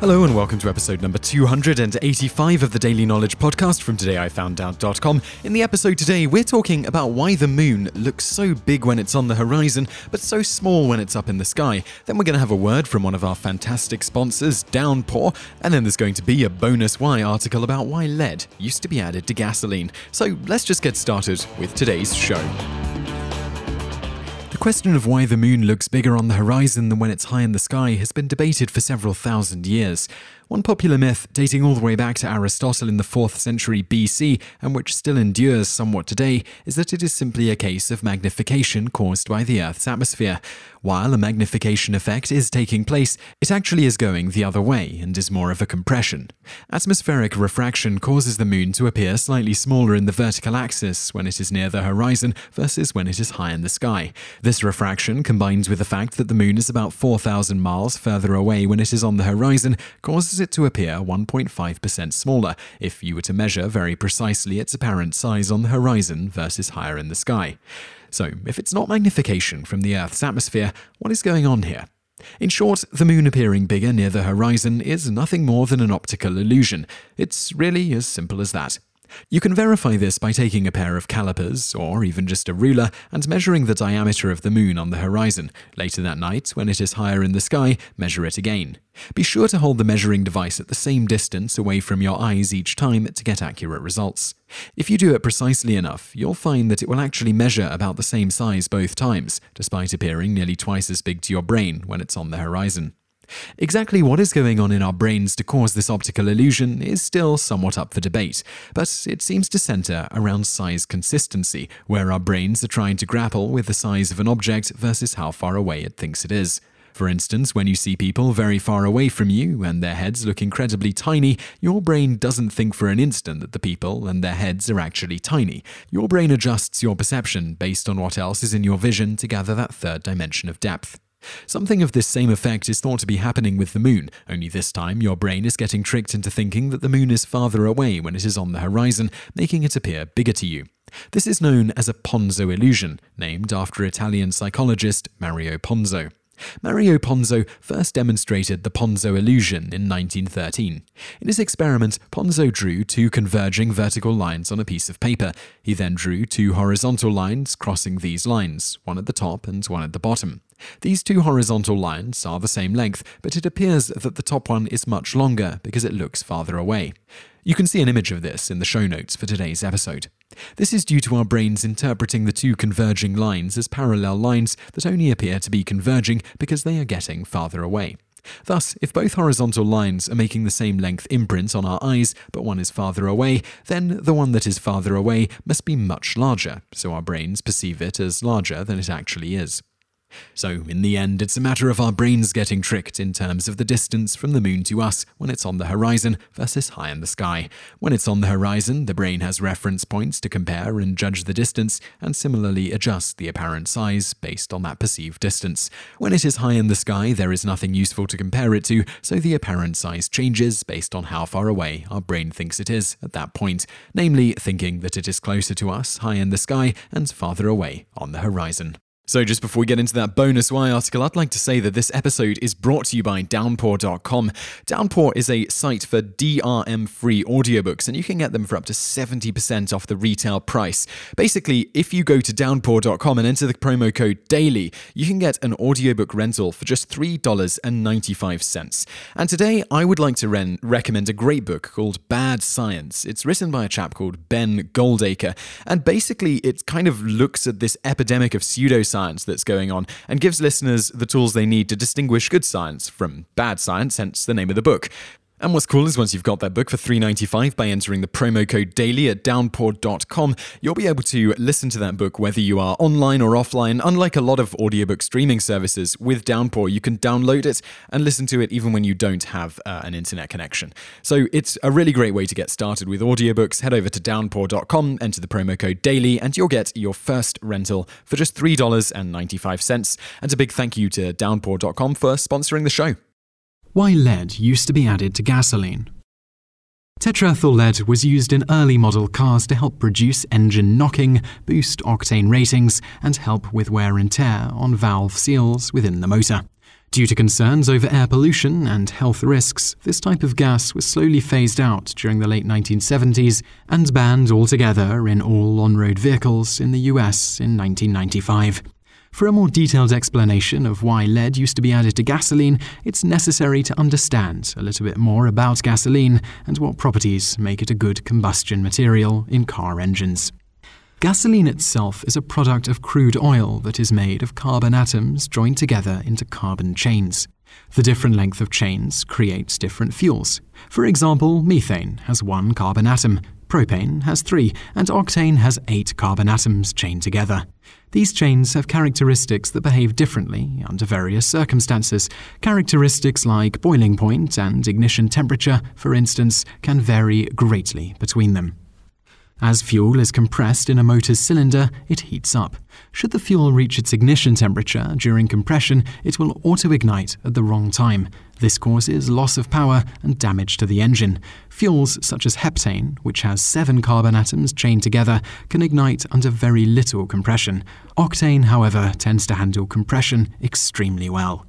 Hello and welcome to episode number 285 of the Daily Knowledge Podcast from todayifoundout.com. In the episode today, we're talking about why the moon looks so big when it's on the horizon, but so small when it's up in the sky. Then we're going to have a word from one of our fantastic sponsors, Downpour, and then there's going to be a bonus why article about why lead used to be added to gasoline. So let's just get started with today's show. The question of why the moon looks bigger on the horizon than when it's high in the sky has been debated for several thousand years. One popular myth, dating all the way back to Aristotle in the 4th century BC, and which still endures somewhat today, is that it is simply a case of magnification caused by the Earth's atmosphere. While a magnification effect is taking place, it actually is going the other way and is more of a compression. Atmospheric refraction causes the moon to appear slightly smaller in the vertical axis when it is near the horizon versus when it is high in the sky. This refraction, combined with the fact that the moon is about 4,000 miles further away when it is on the horizon, causes causes it to appear 1.5% smaller if you were to measure very precisely its apparent size on the horizon versus higher in the sky. So, if it's not magnification from the Earth's atmosphere, what is going on here? In short, the moon appearing bigger near the horizon is nothing more than an optical illusion. It's really as simple as that. You can verify this by taking a pair of calipers, or even just a ruler, and measuring the diameter of the moon on the horizon. Later that night, when it is higher in the sky, measure it again. Be sure to hold the measuring device at the same distance away from your eyes each time to get accurate results. If you do it precisely enough, you'll find that it will actually measure about the same size both times, despite appearing nearly twice as big to your brain when it's on the horizon. Exactly what is going on in our brains to cause this optical illusion is still somewhat up for debate, but it seems to center around size consistency, where our brains are trying to grapple with the size of an object versus how far away it thinks it is. For instance, when you see people very far away from you and their heads look incredibly tiny, your brain doesn't think for an instant that the people and their heads are actually tiny. Your brain adjusts your perception based on what else is in your vision to gather that third dimension of depth. Something of this same effect is thought to be happening with the moon, only this time your brain is getting tricked into thinking that the moon is farther away when it is on the horizon, making it appear bigger to you. This is known as a Ponzo illusion, named after Italian psychologist Mario Ponzo. Mario Ponzo first demonstrated the Ponzo illusion in 1913. In his experiment, Ponzo drew two converging vertical lines on a piece of paper. He then drew two horizontal lines crossing these lines, one at the top and one at the bottom. These two horizontal lines are the same length, but it appears that the top one is much longer because it looks farther away. You can see an image of this in the show notes for today's episode. This is due to our brains interpreting the two converging lines as parallel lines that only appear to be converging because they are getting farther away. Thus, if both horizontal lines are making the same length imprint on our eyes, but one is farther away, then the one that is farther away must be much larger, so our brains perceive it as larger than it actually is. So, in the end, it's a matter of our brains getting tricked in terms of the distance from the moon to us when it's on the horizon versus high in the sky. When it's on the horizon, the brain has reference points to compare and judge the distance, and similarly adjust the apparent size based on that perceived distance. When it is high in the sky, there is nothing useful to compare it to, so the apparent size changes based on how far away our brain thinks it is at that point, namely thinking that it is closer to us high in the sky and farther away on the horizon. So, just before we get into that bonus why article, I'd like to say that this episode is brought to you by Downpour.com. Downpour is a site for DRM free audiobooks, and you can get them for up to 70% off the retail price. Basically, if you go to Downpour.com and enter the promo code DAILY, you can get an audiobook rental for just $3.95. And today, I would like to re- recommend a great book called Bad Science. It's written by a chap called Ben Goldacre, and basically, it kind of looks at this epidemic of pseudoscience science that's going on and gives listeners the tools they need to distinguish good science from bad science, hence the name of the book. And what's cool is once you've got that book for $3.95 by entering the promo code daily at downpour.com, you'll be able to listen to that book whether you are online or offline. Unlike a lot of audiobook streaming services, with Downpour, you can download it and listen to it even when you don't have uh, an internet connection. So it's a really great way to get started with audiobooks. Head over to downpour.com, enter the promo code daily, and you'll get your first rental for just $3.95. And a big thank you to downpour.com for sponsoring the show. Why lead used to be added to gasoline. Tetraethyl lead was used in early model cars to help reduce engine knocking, boost octane ratings, and help with wear and tear on valve seals within the motor. Due to concerns over air pollution and health risks, this type of gas was slowly phased out during the late 1970s and banned altogether in all on road vehicles in the US in 1995. For a more detailed explanation of why lead used to be added to gasoline, it's necessary to understand a little bit more about gasoline and what properties make it a good combustion material in car engines. Gasoline itself is a product of crude oil that is made of carbon atoms joined together into carbon chains. The different length of chains creates different fuels. For example, methane has one carbon atom, propane has three, and octane has eight carbon atoms chained together. These chains have characteristics that behave differently under various circumstances. Characteristics like boiling point and ignition temperature, for instance, can vary greatly between them. As fuel is compressed in a motor's cylinder, it heats up. Should the fuel reach its ignition temperature during compression, it will auto-ignite at the wrong time. This causes loss of power and damage to the engine. Fuels such as heptane, which has seven carbon atoms chained together, can ignite under very little compression. Octane, however, tends to handle compression extremely well.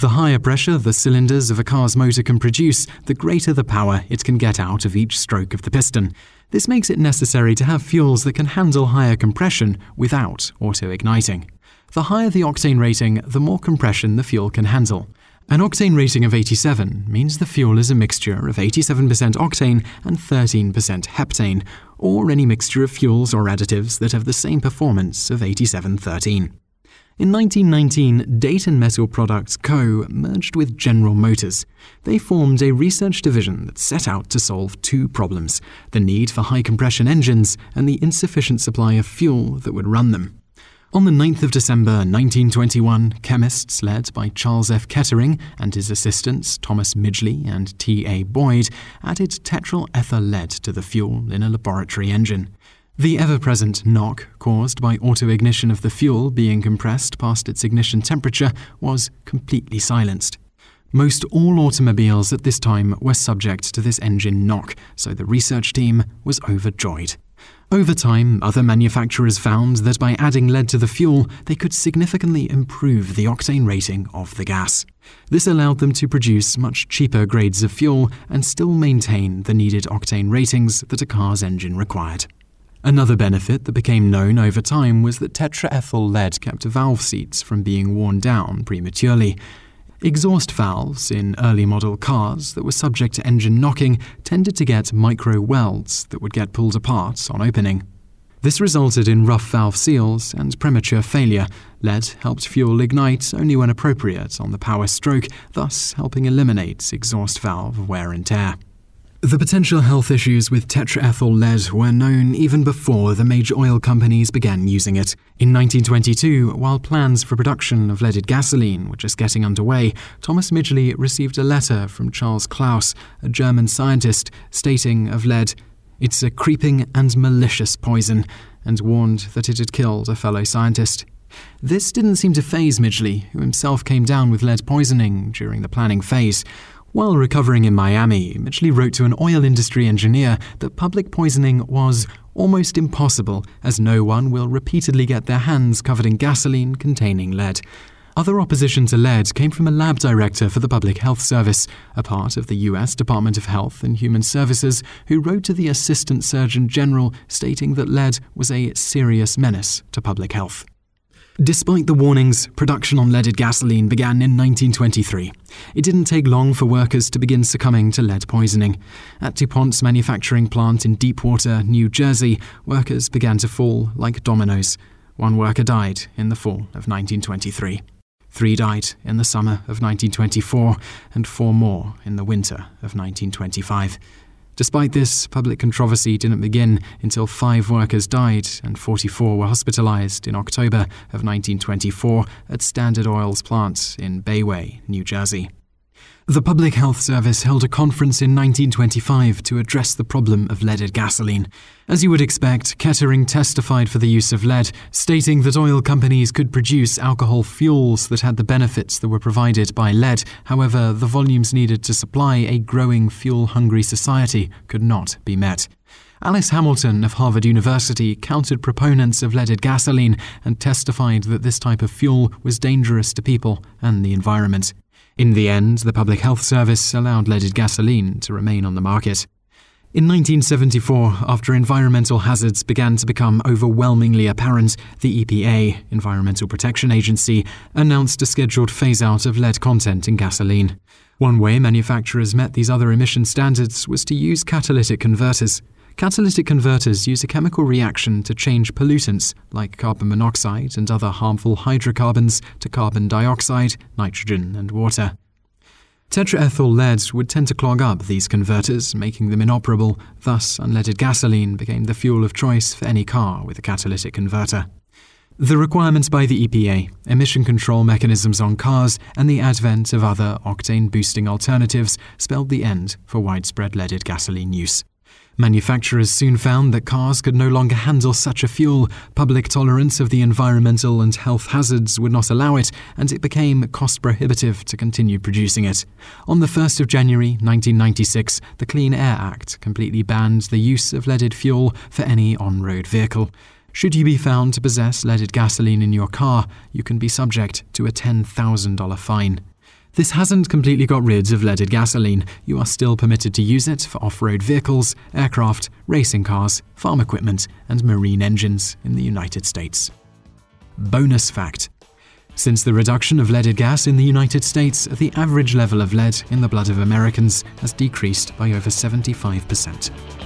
The higher pressure the cylinders of a car's motor can produce, the greater the power it can get out of each stroke of the piston. This makes it necessary to have fuels that can handle higher compression without auto-igniting. The higher the octane rating, the more compression the fuel can handle. An octane rating of 87 means the fuel is a mixture of 87% octane and 13% heptane, or any mixture of fuels or additives that have the same performance of 8713. In 1919, Dayton Metal Products Co. merged with General Motors. They formed a research division that set out to solve two problems the need for high compression engines and the insufficient supply of fuel that would run them. On the 9th of December 1921, chemists led by Charles F. Kettering and his assistants Thomas Midgley and T. A. Boyd added tetraethyl lead to the fuel in a laboratory engine. The ever present knock caused by auto ignition of the fuel being compressed past its ignition temperature was completely silenced. Most all automobiles at this time were subject to this engine knock, so the research team was overjoyed. Over time, other manufacturers found that by adding lead to the fuel, they could significantly improve the octane rating of the gas. This allowed them to produce much cheaper grades of fuel and still maintain the needed octane ratings that a car's engine required. Another benefit that became known over time was that tetraethyl lead kept valve seats from being worn down prematurely. Exhaust valves in early model cars that were subject to engine knocking tended to get micro welds that would get pulled apart on opening. This resulted in rough valve seals and premature failure. Lead helped fuel ignite only when appropriate on the power stroke, thus helping eliminate exhaust valve wear and tear. The potential health issues with tetraethyl lead were known even before the major oil companies began using it. In 1922, while plans for production of leaded gasoline were just getting underway, Thomas Midgley received a letter from Charles Claus, a German scientist, stating of lead, It's a creeping and malicious poison, and warned that it had killed a fellow scientist. This didn't seem to faze Midgley, who himself came down with lead poisoning during the planning phase. While recovering in Miami, Midgley wrote to an oil industry engineer that public poisoning was almost impossible, as no one will repeatedly get their hands covered in gasoline containing lead. Other opposition to lead came from a lab director for the Public Health Service, a part of the US Department of Health and Human Services, who wrote to the Assistant Surgeon General stating that lead was a serious menace to public health. Despite the warnings, production on leaded gasoline began in 1923. It didn't take long for workers to begin succumbing to lead poisoning. At DuPont's manufacturing plant in Deepwater, New Jersey, workers began to fall like dominoes. One worker died in the fall of 1923. Three died in the summer of 1924, and four more in the winter of 1925. Despite this, public controversy didn't begin until five workers died and 44 were hospitalized in October of 1924 at Standard Oil's plant in Bayway, New Jersey. The Public Health Service held a conference in 1925 to address the problem of leaded gasoline. As you would expect, Kettering testified for the use of lead, stating that oil companies could produce alcohol fuels that had the benefits that were provided by lead. However, the volumes needed to supply a growing fuel hungry society could not be met. Alice Hamilton of Harvard University countered proponents of leaded gasoline and testified that this type of fuel was dangerous to people and the environment. In the end, the Public Health Service allowed leaded gasoline to remain on the market. In 1974, after environmental hazards began to become overwhelmingly apparent, the EPA, Environmental Protection Agency, announced a scheduled phase out of lead content in gasoline. One way manufacturers met these other emission standards was to use catalytic converters. Catalytic converters use a chemical reaction to change pollutants, like carbon monoxide and other harmful hydrocarbons, to carbon dioxide, nitrogen, and water. Tetraethyl lead would tend to clog up these converters, making them inoperable, thus, unleaded gasoline became the fuel of choice for any car with a catalytic converter. The requirements by the EPA, emission control mechanisms on cars, and the advent of other octane boosting alternatives spelled the end for widespread leaded gasoline use. Manufacturers soon found that cars could no longer handle such a fuel, public tolerance of the environmental and health hazards would not allow it, and it became cost prohibitive to continue producing it. On the 1st of January 1996, the Clean Air Act completely banned the use of leaded fuel for any on road vehicle. Should you be found to possess leaded gasoline in your car, you can be subject to a $10,000 fine. This hasn't completely got rid of leaded gasoline. You are still permitted to use it for off road vehicles, aircraft, racing cars, farm equipment, and marine engines in the United States. Bonus fact Since the reduction of leaded gas in the United States, the average level of lead in the blood of Americans has decreased by over 75%.